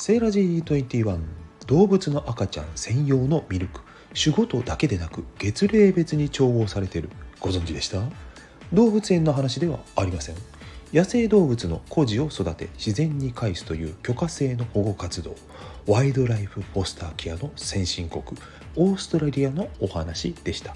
セーラジー21動物の赤ちゃん専用のミルク。種ごとだけでなく月齢別に調合されている。ご存知でした？動物園の話ではありません。野生動物の孤児を育て自然に返すという許可制の保護活動。ワイドライフ・ポスターケアの先進国。オーストラリアのお話でした。